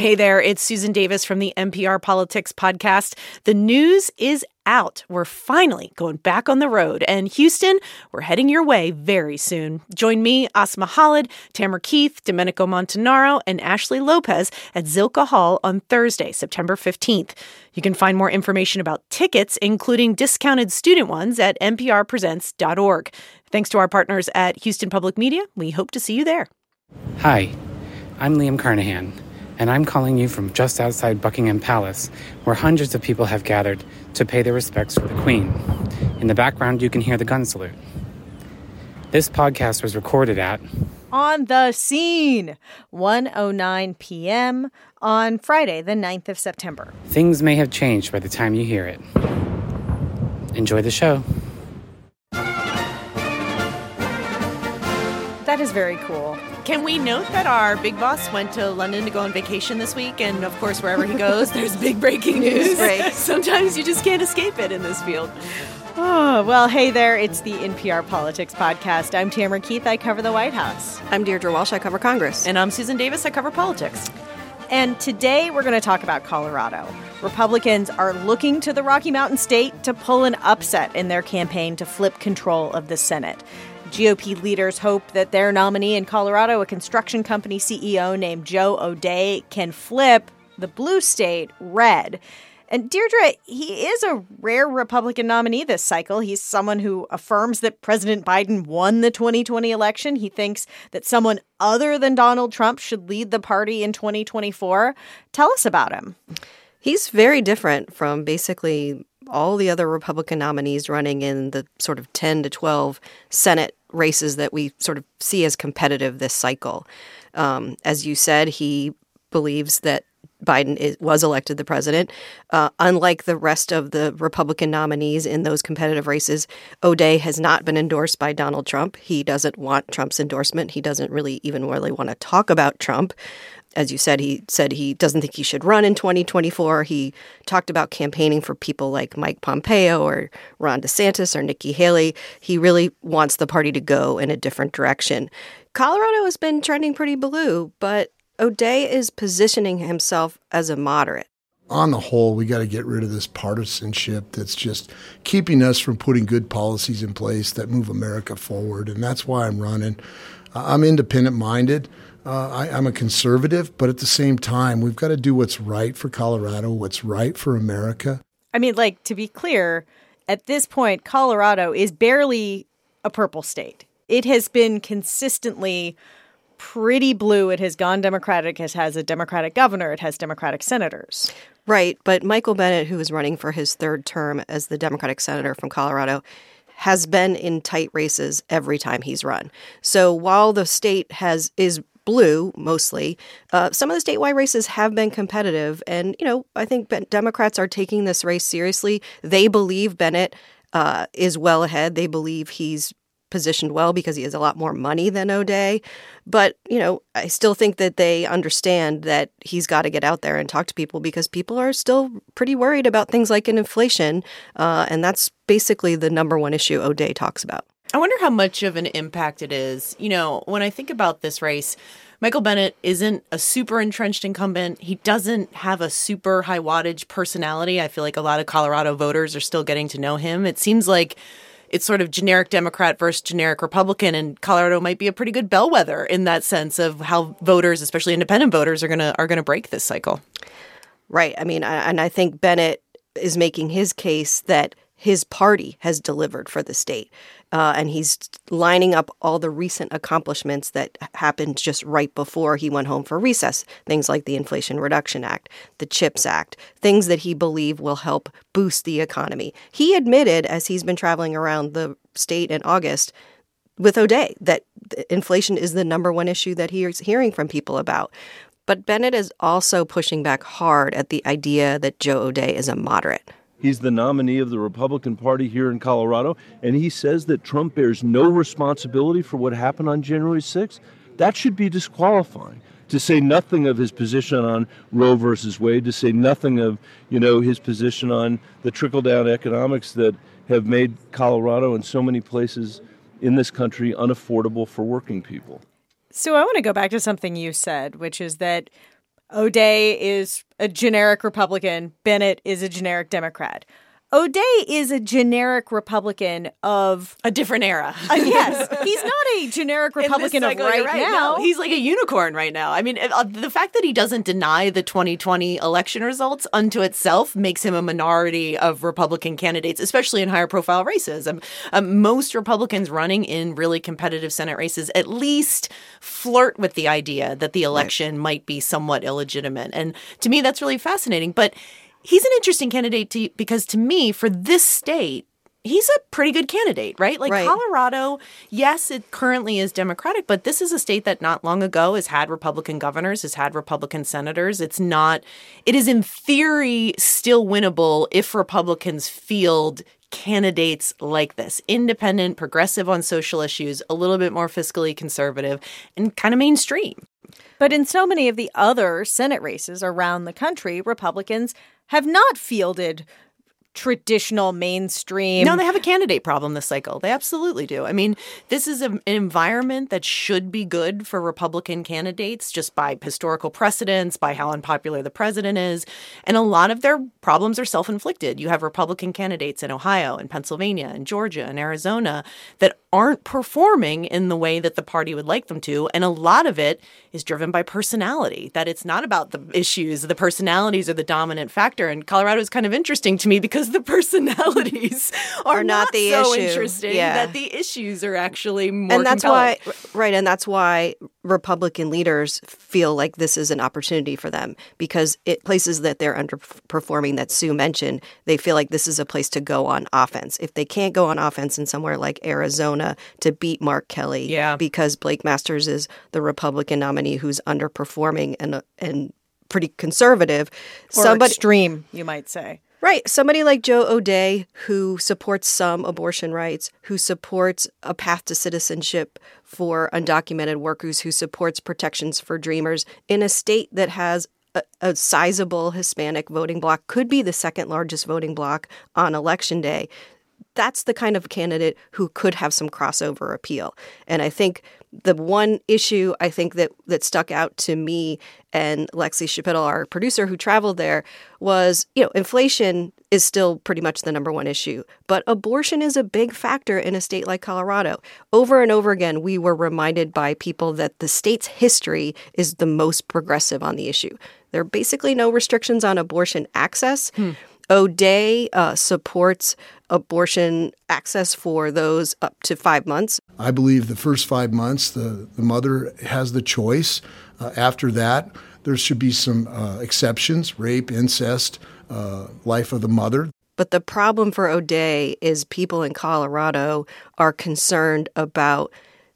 Hey there, it's Susan Davis from the NPR Politics Podcast. The news is out. We're finally going back on the road. And Houston, we're heading your way very soon. Join me, Asma Khalid, Tamara Keith, Domenico Montanaro, and Ashley Lopez at Zilkha Hall on Thursday, September 15th. You can find more information about tickets, including discounted student ones, at nprpresents.org. Thanks to our partners at Houston Public Media. We hope to see you there. Hi, I'm Liam Carnahan and I'm calling you from just outside Buckingham Palace, where hundreds of people have gathered to pay their respects for the Queen. In the background, you can hear the gun salute. This podcast was recorded at on the scene 1:09 p.m. on Friday the 9th of September. Things may have changed by the time you hear it. Enjoy the show. That is very cool. Can we note that our big boss went to London to go on vacation this week? And of course, wherever he goes, there's big breaking news. Right. Sometimes you just can't escape it in this field. Oh, well, hey there. It's the NPR Politics Podcast. I'm Tamara Keith. I cover the White House. I'm Deirdre Walsh. I cover Congress. And I'm Susan Davis. I cover politics. And today we're going to talk about Colorado. Republicans are looking to the Rocky Mountain state to pull an upset in their campaign to flip control of the Senate. GOP leaders hope that their nominee in Colorado, a construction company CEO named Joe O'Dea, can flip the blue state red. And Deirdre, he is a rare Republican nominee this cycle. He's someone who affirms that President Biden won the 2020 election. He thinks that someone other than Donald Trump should lead the party in 2024. Tell us about him. He's very different from basically all the other Republican nominees running in the sort of 10 to 12 Senate races that we sort of see as competitive this cycle. Um, as you said, he believes that Biden is, was elected the president. Uh, unlike the rest of the Republican nominees in those competitive races, O'Dea has not been endorsed by Donald Trump. He doesn't want Trump's endorsement. He doesn't really even really want to talk about Trump as you said, he said he doesn't think he should run in 2024. He talked about campaigning for people like Mike Pompeo or Ron DeSantis or Nikki Haley. He really wants the party to go in a different direction. Colorado has been trending pretty blue, but O'Dea is positioning himself as a moderate. On the whole, we got to get rid of this partisanship that's just keeping us from putting good policies in place that move America forward. And that's why I'm running. I'm independent minded. Uh, I, am a conservative, but at the same time, we've got to do what's right for Colorado, what's right for America. I mean, like, to be clear, at this point, Colorado is barely a purple state. It has been consistently pretty blue. It has gone Democratic. It has a Democratic governor. It has Democratic senators. Right. But Michael Bennet, who is running for his third term as the Democratic senator from Colorado, has been in tight races every time he's run. So while the state has is blue mostly. Uh, some of the statewide races have been competitive, and you know I think Democrats are taking this race seriously. They believe Bennet uh, is well ahead. They believe he's positioned well because he has a lot more money than O'Dea. But, you know, I still think that they understand that he's got to get out there and talk to people because people are still pretty worried about things like inflation. Uh, and that's basically the number one issue O'Dea talks about. I wonder how much of an impact it is. You know, when I think about this race, Michael Bennet isn't a super entrenched incumbent. He doesn't have a super high wattage personality. I feel like a lot of Colorado voters are still getting to know him. It seems like it's sort of generic Democrat versus generic Republican, and Colorado might be a pretty good bellwether in that sense of how voters, especially independent voters, are gonna are gonna break this cycle. Right. I mean, and I think Bennet is making his case that his party has delivered for the state. Uh, and he's lining up all the recent accomplishments that happened just right before he went home for recess. Things like the Inflation Reduction Act, the CHIPS Act, things that he believed will help boost the economy. He admitted, as he's been traveling around the state in August with O'Dea, that inflation is the number one issue that he's hearing from people about. But Bennet is also pushing back hard at the idea that Joe O'Dea is a moderate. He's the nominee of the Republican Party here in Colorado, and he says that Trump bears no responsibility for what happened on January 6th. That should be disqualifying. To say nothing of his position on Roe versus Wade, to say nothing of you know his position on the trickle down economics that have made Colorado and so many places in this country unaffordable for working people. So I want to go back to something you said, which is that O'Dea is a generic Republican. Bennet is a generic Democrat. O'Dea is a generic Republican of a different era. Uh, yes, he's not a generic Republican cycle, of right, right, now. No, he's like a unicorn right now. I mean, uh, the fact that he doesn't deny the 2020 election results unto itself makes him a minority of Republican candidates, especially in higher profile races. Um, um, most Republicans running in really competitive Senate races at least flirt with the idea that the election right. might be somewhat illegitimate. And to me, that's really fascinating. But he's an interesting candidate to, because to me, for this state, he's a pretty good candidate, right? Like right. Colorado, yes, it currently is Democratic, but this is a state that not long ago has had Republican governors, has had Republican senators. It's not, it is in theory still winnable if Republicans field candidates like this independent, progressive on social issues, a little bit more fiscally conservative, and kind of mainstream. But in so many of the other Senate races around the country, Republicans have not fielded traditional mainstream. No, they have a candidate problem this cycle. They absolutely do. I mean, this is a, an environment that should be good for Republican candidates just by historical precedents, by how unpopular the president is. And a lot of their problems are self inflicted. You have Republican candidates in Ohio and Pennsylvania and Georgia and Arizona that aren't performing in the way that the party would like them to. And a lot of it is driven by personality, that it's not about the issues. The personalities are the dominant factor. And Colorado is kind of interesting to me because the personalities are, are not, not, the so issue. interesting yeah. that the issues are actually more And that's compelling. why, right. And that's why Republican leaders feel like this is an opportunity for them because it places that they're underperforming that Sue mentioned, they feel like this is a place to go on offense. If they can't go on offense in somewhere like Arizona, to beat Mark Kelly. Yeah. Because Blake Masters is the Republican nominee who's underperforming and and pretty conservative. Or Somebody, extreme, you might say. Right. Somebody like Joe O'Dea, who supports some abortion rights, who supports a path to citizenship for undocumented workers, who supports protections for dreamers in a state that has a, a sizable Hispanic voting bloc, could be the second largest voting bloc on election day that's the kind of candidate who could have some crossover appeal. And I think the one issue I think that that stuck out to me and Lexi Schapitl, our producer who traveled there, was you know inflation is still pretty much the number one issue, but abortion is a big factor in a state like Colorado. Over and over again, we were reminded by people that the state's history is the most progressive on the issue. There are basically no restrictions on abortion access. Hmm. O'Dea uh, supports abortion access for those up to five months. I believe the first five months, the, the mother has the choice. Uh, after that, there should be some uh, exceptions rape, incest, uh, life of the mother. But the problem for O'Dea is people in Colorado are concerned about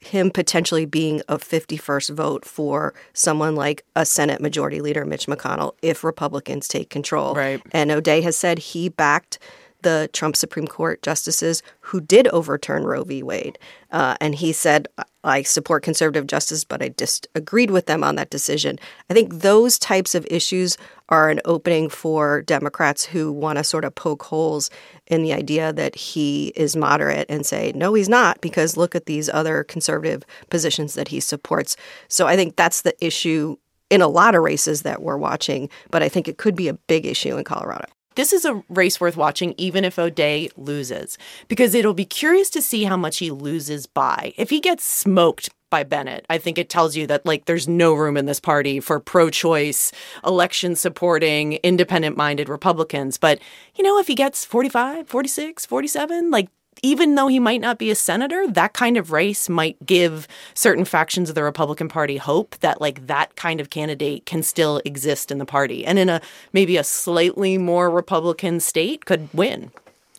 him potentially being a 51st vote for someone like a Senate Majority Leader Mitch McConnell if Republicans take control. Right. And O'Dea has said he backed the Trump Supreme Court justices who did overturn Roe v. Wade. Uh, and he said, I support conservative justice, but I disagreed with them on that decision. I think those types of issues are an opening for Democrats who want to sort of poke holes in the idea that he is moderate and say, no, he's not, because look at these other conservative positions that he supports. So I think that's the issue in a lot of races that we're watching, but I think it could be a big issue in Colorado. This is a race worth watching, even if O'Dea loses, because it'll be curious to see how much he loses by. If he gets smoked by Bennet, I think it tells you that like there's no room in this party for pro-choice, election supporting, independent minded Republicans. But, you know, if he gets 45, 46, 47, like even though he might not be a senator, that kind of race might give certain factions of the Republican Party hope that like that kind of candidate can still exist in the party and in a maybe a slightly more Republican state could win.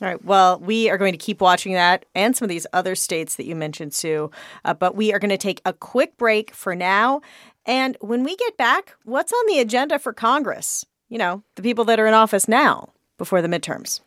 All right. Well, we are going to keep watching that and some of these other states that you mentioned, Sue. Uh, but we are going to take a quick break for now. And when we get back, what's on the agenda for Congress? You know, the people that are in office now before the midterms.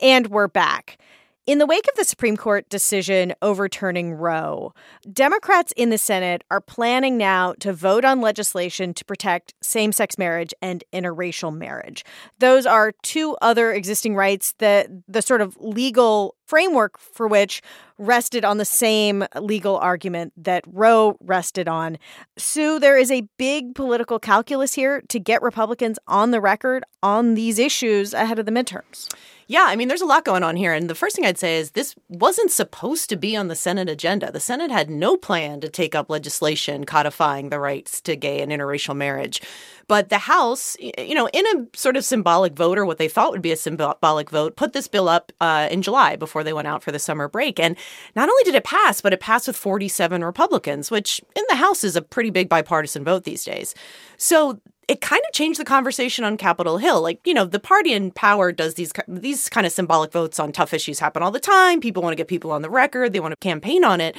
And we're back. In the wake of the Supreme Court decision overturning Roe, Democrats in the Senate are planning now to vote on legislation to protect same sex marriage and interracial marriage. Those are two other existing rights that the sort of legal framework for which rested on the same legal argument that Roe rested on. Sue, there is a big political calculus here to get Republicans on the record on these issues ahead of the midterms. Yeah, I mean, there's a lot going on here. And the first thing I'd say is this wasn't supposed to be on the Senate agenda. The Senate had no plan to take up legislation codifying the rights to gay and interracial marriage. But the House, you know, in a sort of symbolic vote or what they thought would be a symbolic vote, put this bill up uh, in July before they went out for the summer break. And not only did it pass, but it passed with 47 Republicans, which in the House is a pretty big bipartisan vote these days. So it kind of changed the conversation on Capitol Hill. Like, you know, the party in power does these these kind of symbolic votes on tough issues happen all the time. People want to get people on the record, they want to campaign on it.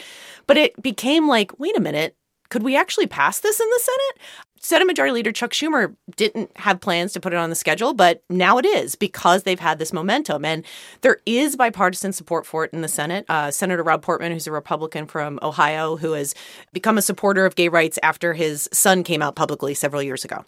But it became like, wait a minute, could we actually pass this in the Senate? Senate Majority Leader Chuck Schumer didn't have plans to put it on the schedule, but now it is because they've had this momentum. And there is bipartisan support for it in the Senate. Uh, Senator Rob Portman, who's a Republican from Ohio, who has become a supporter of gay rights after his son came out publicly several years ago.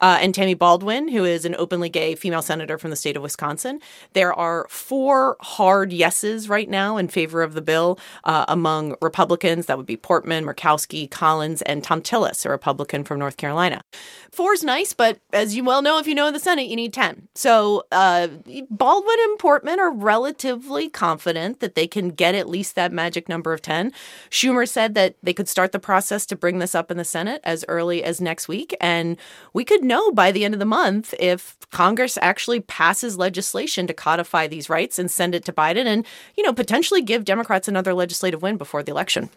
Uh, and Tammy Baldwin, who is an openly gay female senator from the state of Wisconsin. There are four hard yeses right now in favor of the bill uh, among Republicans. That would be Portman, Murkowski, Collins, and Thom Tillis, a Republican from North Carolina. Carolina. Four is nice, but as you well know, if you know the Senate, you need 10. So uh, Baldwin and Portman are relatively confident that they can get at least that magic number of 10. Schumer said that they could start the process to bring this up in the Senate as early as next week. And we could know by the end of the month if Congress actually passes legislation to codify these rights and send it to Biden and, you know, potentially give Democrats another legislative win before the election.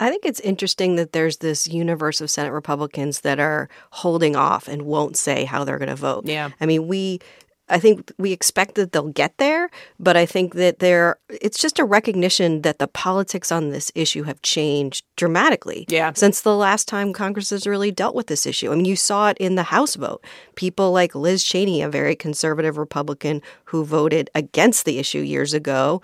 I think it's interesting that there's this universe of Senate Republicans that are holding off and won't say how they're going to vote. Yeah. I mean, we I think we expect that they'll get there, but I think that there it's just a recognition that the politics on this issue have changed dramatically. Yeah. Since the last time Congress has really dealt with this issue. I mean, you saw it in the House vote. People like Liz Cheney, a very conservative Republican who voted against the issue years ago,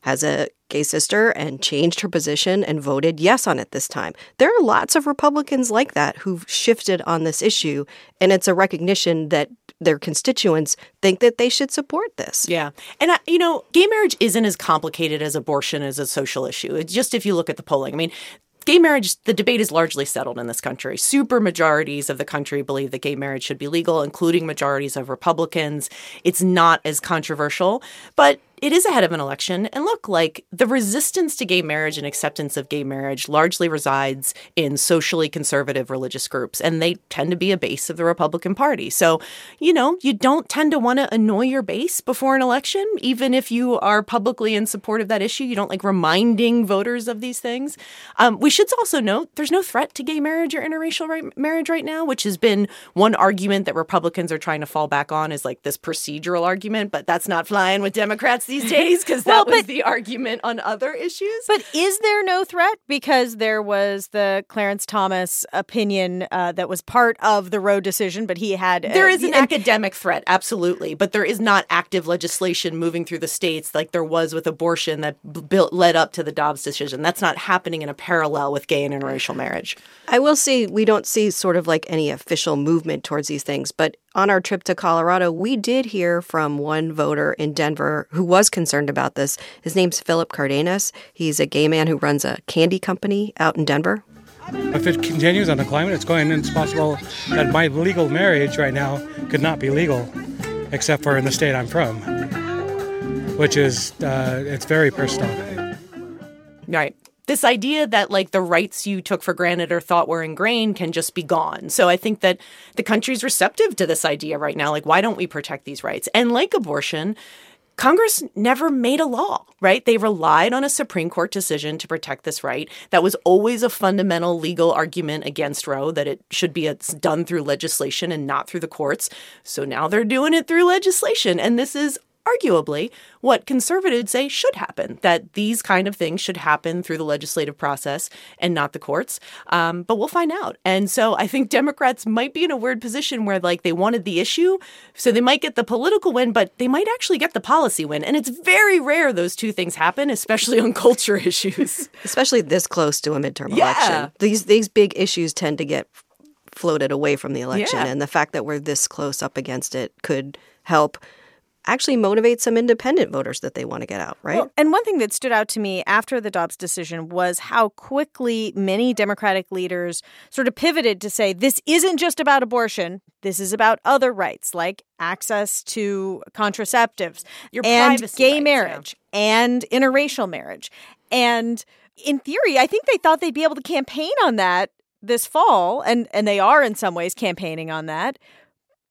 has a gay sister and changed her position and voted yes on it this time. There are lots of Republicans like that who've shifted on this issue, and it's a recognition that their constituents think that they should support this. Yeah. And, uh, you know, gay marriage isn't as complicated as abortion as a social issue. It's just if you look at the polling. I mean, gay marriage, the debate is largely settled in this country. Super majorities of the country believe that gay marriage should be legal, including majorities of Republicans. It's not as controversial, but it is ahead of an election. And look, like the resistance to gay marriage and acceptance of gay marriage largely resides in socially conservative religious groups, and they tend to be a base of the Republican Party. So, you know, you don't tend to want to annoy your base before an election, even if you are publicly in support of that issue. You don't like reminding voters of these things. Um, we should also note there's no threat to gay marriage or interracial right, marriage right now, which has been one argument that Republicans are trying to fall back on is like this procedural argument, but that's not flying with Democrats these days because that well, was the argument on other issues. But is there no threat because there was the Clarence Thomas opinion uh, that was part of the Roe decision, but he had uh, there is an academic threat, absolutely, but there is not active legislation moving through the states like there was with abortion that built led up to the Dobbs decision. That's not happening in a parallel with gay and interracial marriage. I will say we don't see sort of like any official movement towards these things, but on our trip to Colorado, we did hear from one voter in Denver who was concerned about this. His name's Philip Cardenas. He's a gay man who runs a candy company out in Denver. If it continues on the climate it's going, it's possible that my legal marriage right now could not be legal, except for in the state I'm from, which is uh, it's very personal. Right this idea that like the rights you took for granted or thought were ingrained can just be gone. So I think that the country's receptive to this idea right now. Like, why don't we protect these rights? And like abortion, Congress never made a law, right? They relied on a Supreme Court decision to protect this right. That was always a fundamental legal argument against Roe that it should be uh, done through legislation and not through the courts. So now they're doing it through legislation. And this is arguably what conservatives say should happen that these kind of things should happen through the legislative process and not the courts. Um, but we'll find out. And so I think Democrats might be in a weird position where like they wanted the issue, so they might get the political win, but they might actually get the policy win. And it's very rare those two things happen, especially on culture issues. especially this close to a midterm Yeah. election. These these big issues tend to get floated away from the election, Yeah. and the fact that we're this close up against it could help actually motivate some independent voters that they want to get out, right? Well, and one thing that stood out to me after the Dobbs decision was how quickly many Democratic leaders sort of pivoted to say this isn't just about abortion. This is about other rights like access to contraceptives Your and privacy gay rights, marriage and interracial marriage. And in theory, I think they thought they'd be able to campaign on that this fall, and and they are in some ways campaigning on that.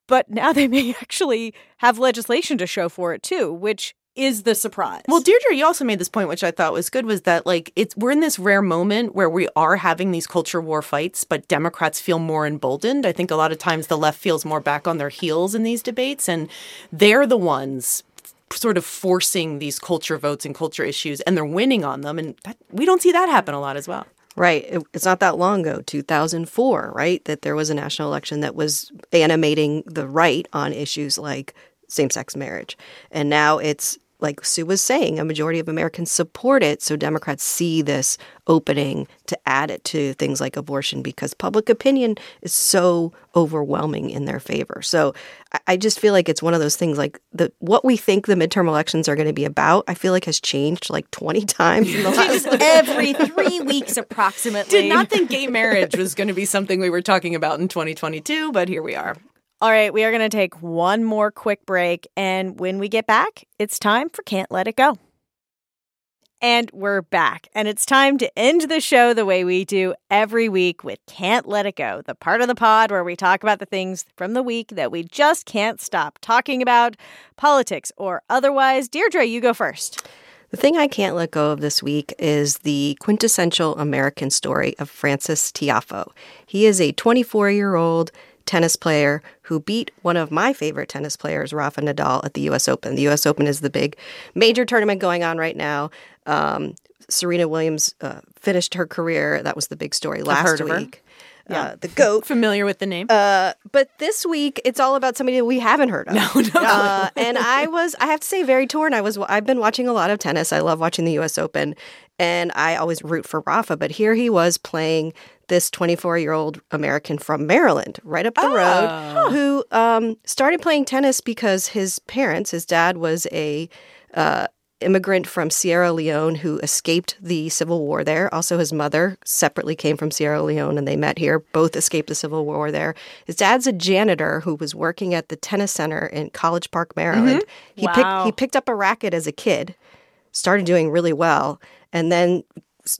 But now they may actually have legislation to show for it too, which is the surprise. Well, Deirdre, you also made this point, which I thought was good, was that like it's we're in this rare moment where we are having these culture war fights, but Democrats feel more emboldened. I think a lot of times the left feels more back on their heels in these debates, and they're the ones sort of forcing these culture votes and culture issues, and they're winning on them, and that, we don't see that happen a lot as well. Right. It's not that long ago, 2004, right? That there was a national election that was animating the right on issues like same sex marriage. And now it's like Sue was saying, a majority of Americans support it. So Democrats see this opening to add it to things like abortion because public opinion is so overwhelming in their favor. So I- I just feel like it's one of those things like the what we think the midterm elections are going to be about, I feel like has changed like 20 times in the last every three weeks approximately. Did not think gay marriage was going to be something we were talking about in 2022, but here we are. All right, we are going to take one more quick break. And when we get back, it's time for Can't Let It Go. And we're back. And it's time to end the show the way we do every week with Can't Let It Go, the part of the pod where we talk about the things from the week that we just can't stop talking about, politics or otherwise. Deirdre, you go first. The thing I can't let go of this week is the quintessential American story of Francis Tiafoe. He is a 24 year old tennis player who beat one of my favorite tennis players, Rafa Nadal, at the U.S. Open. The U.S. Open is the big major tournament going on right now. Um, Serena Williams uh, finished her career. That was the big story last heard of her. week. Uh, the GOAT. Familiar with the name? Uh, but this week it's all about somebody that we haven't heard of. No, no. Uh, and I was, I have to say, very torn. I was, I've been watching a lot of tennis. I love watching the U.S. Open, and I always root for Rafa. But here he was playing this 24 year old American from Maryland, right up the road, who um, started playing tennis because his parents, his dad was a uh, immigrant from Sierra Leone who escaped the civil war there. Also, his mother separately came from Sierra Leone and they met here. Both escaped the civil war there. His dad's a janitor who was working at the tennis center in College Park, Maryland. He Wow. picked he picked up a racket as a kid, started doing really well, and then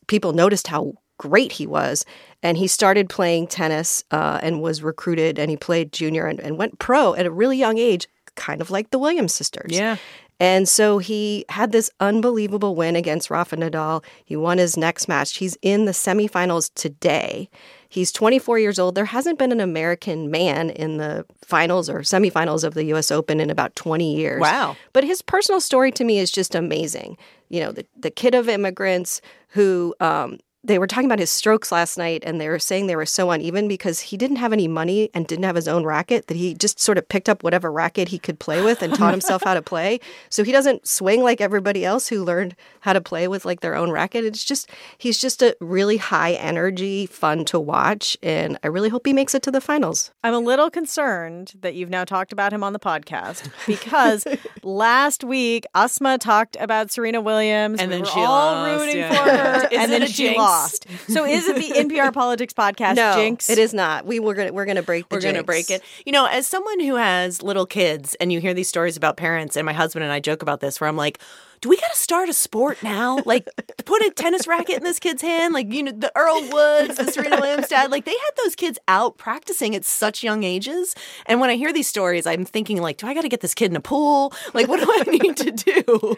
people noticed how great he was. And he started playing tennis uh, and was recruited, and he played junior and, and went pro at a really young age, kind of like the Williams sisters. Yeah. And so he had this unbelievable win against Rafa Nadal. He won his next match. He's in the semifinals today. He's 24 years old. There hasn't been an American man in the finals or semifinals of the US Open in about 20 years. Wow. But his personal story to me is just amazing. You know, the, the kid of immigrants who um, they were talking about his strokes last night and they were saying they were so uneven because he didn't have any money and didn't have his own racket that he just sort of picked up whatever racket he could play with and taught himself how to play. So he doesn't swing like everybody else who learned how to play with like their own racket. It's just he's just a really high energy, fun to watch and I really hope he makes it to the finals. I'm a little concerned that you've now talked about him on the podcast because last week Asma talked about Serena Williams And We then were she all lost, rooting yeah. for her, Is and then a she jinx? Lost. So is it the NPR Politics podcast no, jinx? it is not. We were gonna we're gonna break the We're going to break it. You know, as someone who has little kids and you hear these stories about parents, and my husband and I joke about this, where I'm like, do we got to start a sport now? Like, put a tennis racket in this kid's hand? Like, you know, the Earl Woods, the Serena Williams dad, like, they had those kids out practicing at such young ages. And when I hear these stories, I'm thinking, like, do I got to get this kid in a pool? Like, what do I need to do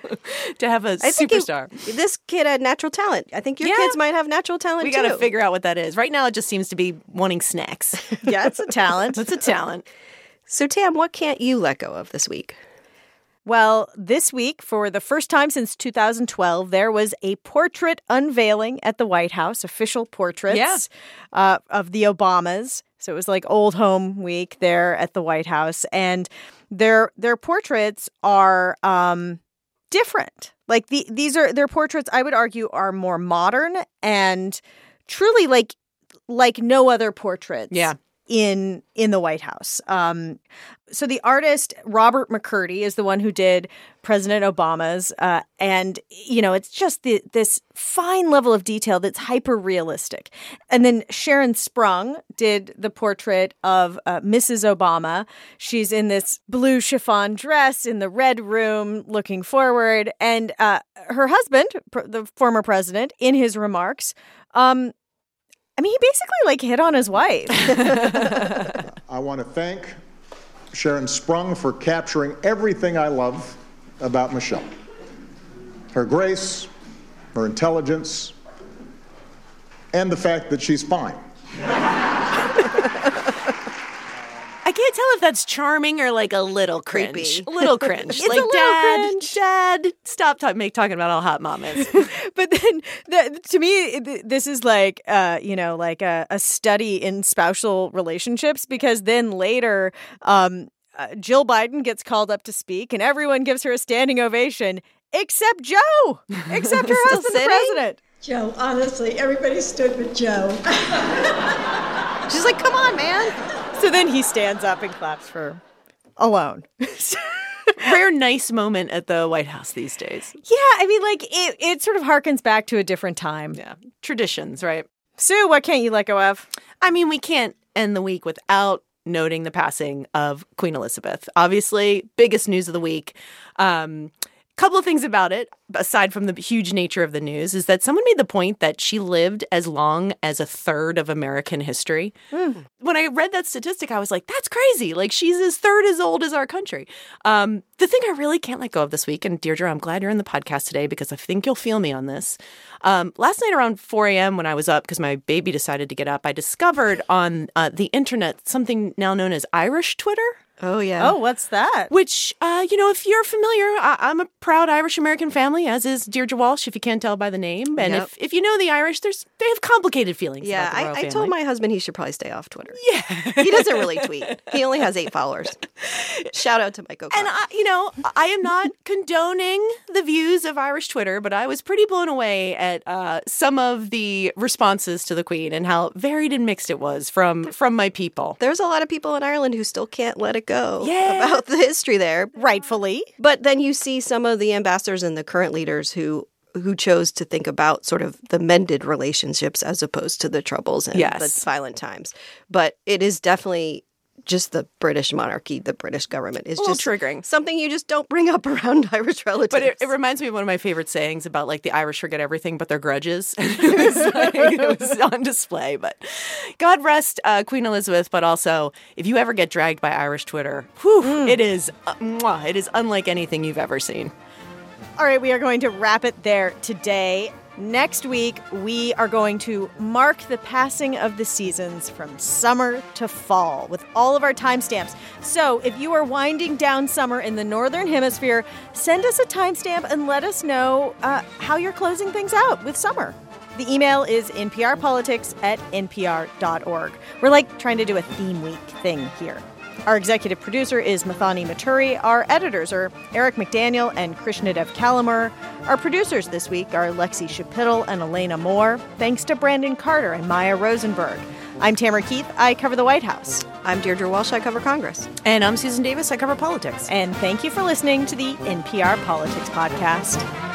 to have a I think he- superstar? this kid had natural talent. I think your Yeah. kids might have natural talent we too. got to figure out what that is. Right now, it just seems to be wanting snacks. yeah, it's a talent. It's a talent. So Tam, what can't you let go of this week? Well, this week, for the first time since 2012, there was a portrait unveiling at the White House, official portraits Yeah. uh, of the Obamas. So it was like old home week there at the White House, and their their portraits are um, different. Like the these are their portraits. I would argue are more modern and truly like like no other portraits. Yeah. In in the White House. Um, so the artist Robert McCurdy is the one who did President Obama's, uh, and you know it's just the, this fine level of detail that's hyper realistic. And then Sharon Sprung did the portrait of uh, Mrs. Obama. She's in this blue chiffon dress in the red room, looking forward, and uh, her husband, pr- the former president, in his remarks. Um, I mean, he basically like hit on his wife. I want to thank Sharon Sprung for capturing everything I love about Michelle her grace, her intelligence, and the fact that she's fine. I can't tell if that's charming or like a little cringe. Creepy. A little cringe. It's a like, little Dad, cringe. Dad, stop talk, make, talking about all hot mamas. but then the, to me this is like uh you know like a, a study in spousal relationships because then later um uh, Jill Biden gets called up to speak and everyone gives her a standing ovation except Joe except her husband the president Joe, honestly, everybody stood with Joe. She's like, come on, man. So then he stands up and claps for alone Rare nice moment at the White House these days. yeah I mean like it it sort of harkens back to a different time Yeah. Traditions, right? Sue what can't you let go of I mean, we can't end the week without noting the passing of Queen Elizabeth. Obviously, biggest news of the week. Um, couple of things about it, aside from the huge nature of the news, is that someone made the point that she lived as long as a third of American history. When I read that statistic, I was like, that's crazy. Like, she's as third as old as our country. Um, the thing I really can't let go of this week, and Deirdre, I'm glad you're in the podcast today because I think you'll feel me on this. Um, last night around 4 a.m., when I was up because my baby decided to get up, I discovered on uh, the internet something now known as Irish Twitter. Oh, yeah. oh what's that Which, uh, you know, if you're familiar, I- I'm a proud Irish American family, as is Deirdre Walsh, if you can't tell by the name. And Yep. if, if you know the Irish, there's they have complicated feelings. Yeah, about the royal I, I told my husband he should probably stay off Twitter. Yeah. he doesn't really tweet. He only has eight followers. Shout out to O'Connor. And I, you know, I am not condoning the views of Irish Twitter, but I was pretty blown away at uh, some of the responses to the Queen and how varied and mixed it was from from my people. There's a lot of people in Ireland who still can't let it go Yeah. about the history there. rightfully But then you see some of the ambassadors and the current leaders who who chose to think about sort of the mended relationships as opposed to the troubles and Yes. the violent times. But it is definitely just the British monarchy, the British government is little just triggering. Something you just don't bring up around Irish relatives. But it, it reminds me of one of my favorite sayings about like the Irish forget everything but their grudges. it, was like, it was on display. But God rest uh, Queen Elizabeth. But also, if you ever get dragged by Irish Twitter, whew, it is uh, mwah, it is unlike anything you've ever seen. All right, we are going to wrap it there today. Next week, we are going to mark the passing of the seasons from summer to fall with all of our timestamps. So, if you are winding down summer in the Northern Hemisphere, send us a timestamp and let us know uh, how you're closing things out with summer. The email is nprpolitics at npr.org. We're like trying to do a theme week thing here. Our executive producer is Muthoni Muturi. Our editors are Eric McDaniel and Krishnadev Kalamur. Our producers this week are Lexi Schapitl and Elena Moore. Thanks to Brandon Carter and Maya Rosenberg. I'm Tamara Keith. I cover the White House. I'm Deirdre Walsh. I cover Congress. And I'm Susan Davis. I cover politics. And thank you for listening to the NPR Politics Podcast.